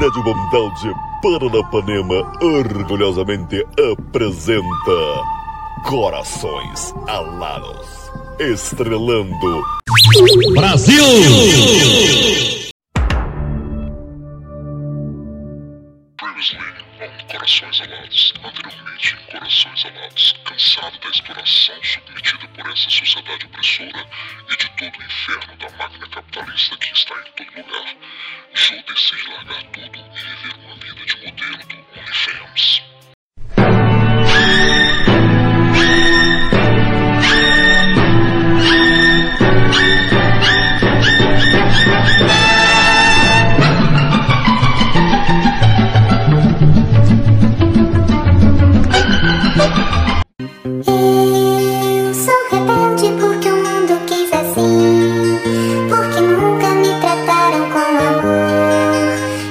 Rádio Mundial de Paranapanema orgulhosamente apresenta Corações Alados, estrelando Brasil! Previously Corações Alados, anteriormente em Corações Alados, cansado da exploração submetida por essa sociedade opressora e de todo o inferno da máquina capitalista que está em todo lugar, Joe decide largar tudo e viver uma vida Eu sou rebelde porque o mundo quis assim. Porque nunca me trataram com amor.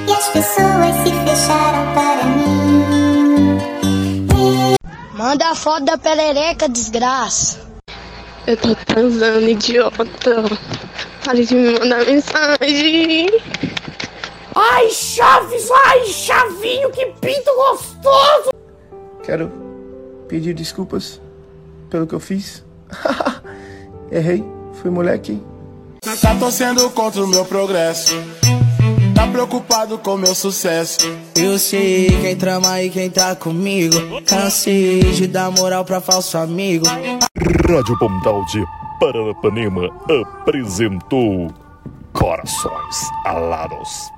E as pessoas se fecharam para mim. Manda a foto da perereca, desgraça. Eu tô transando, idiota. Para de me mandar mensagem. Ai, Chaves! Ai, Chavinho, que pinto gostoso! Quero pedir desculpas pelo que eu fiz. Errei, fui moleque. Tá torcendo contra o meu progresso. Tá preocupado com meu sucesso. Eu sei quem trama e quem tá comigo. Cansei de dar moral pra falso amigo. Rádio Mundial de Paranapanema apresentou Corações Alados,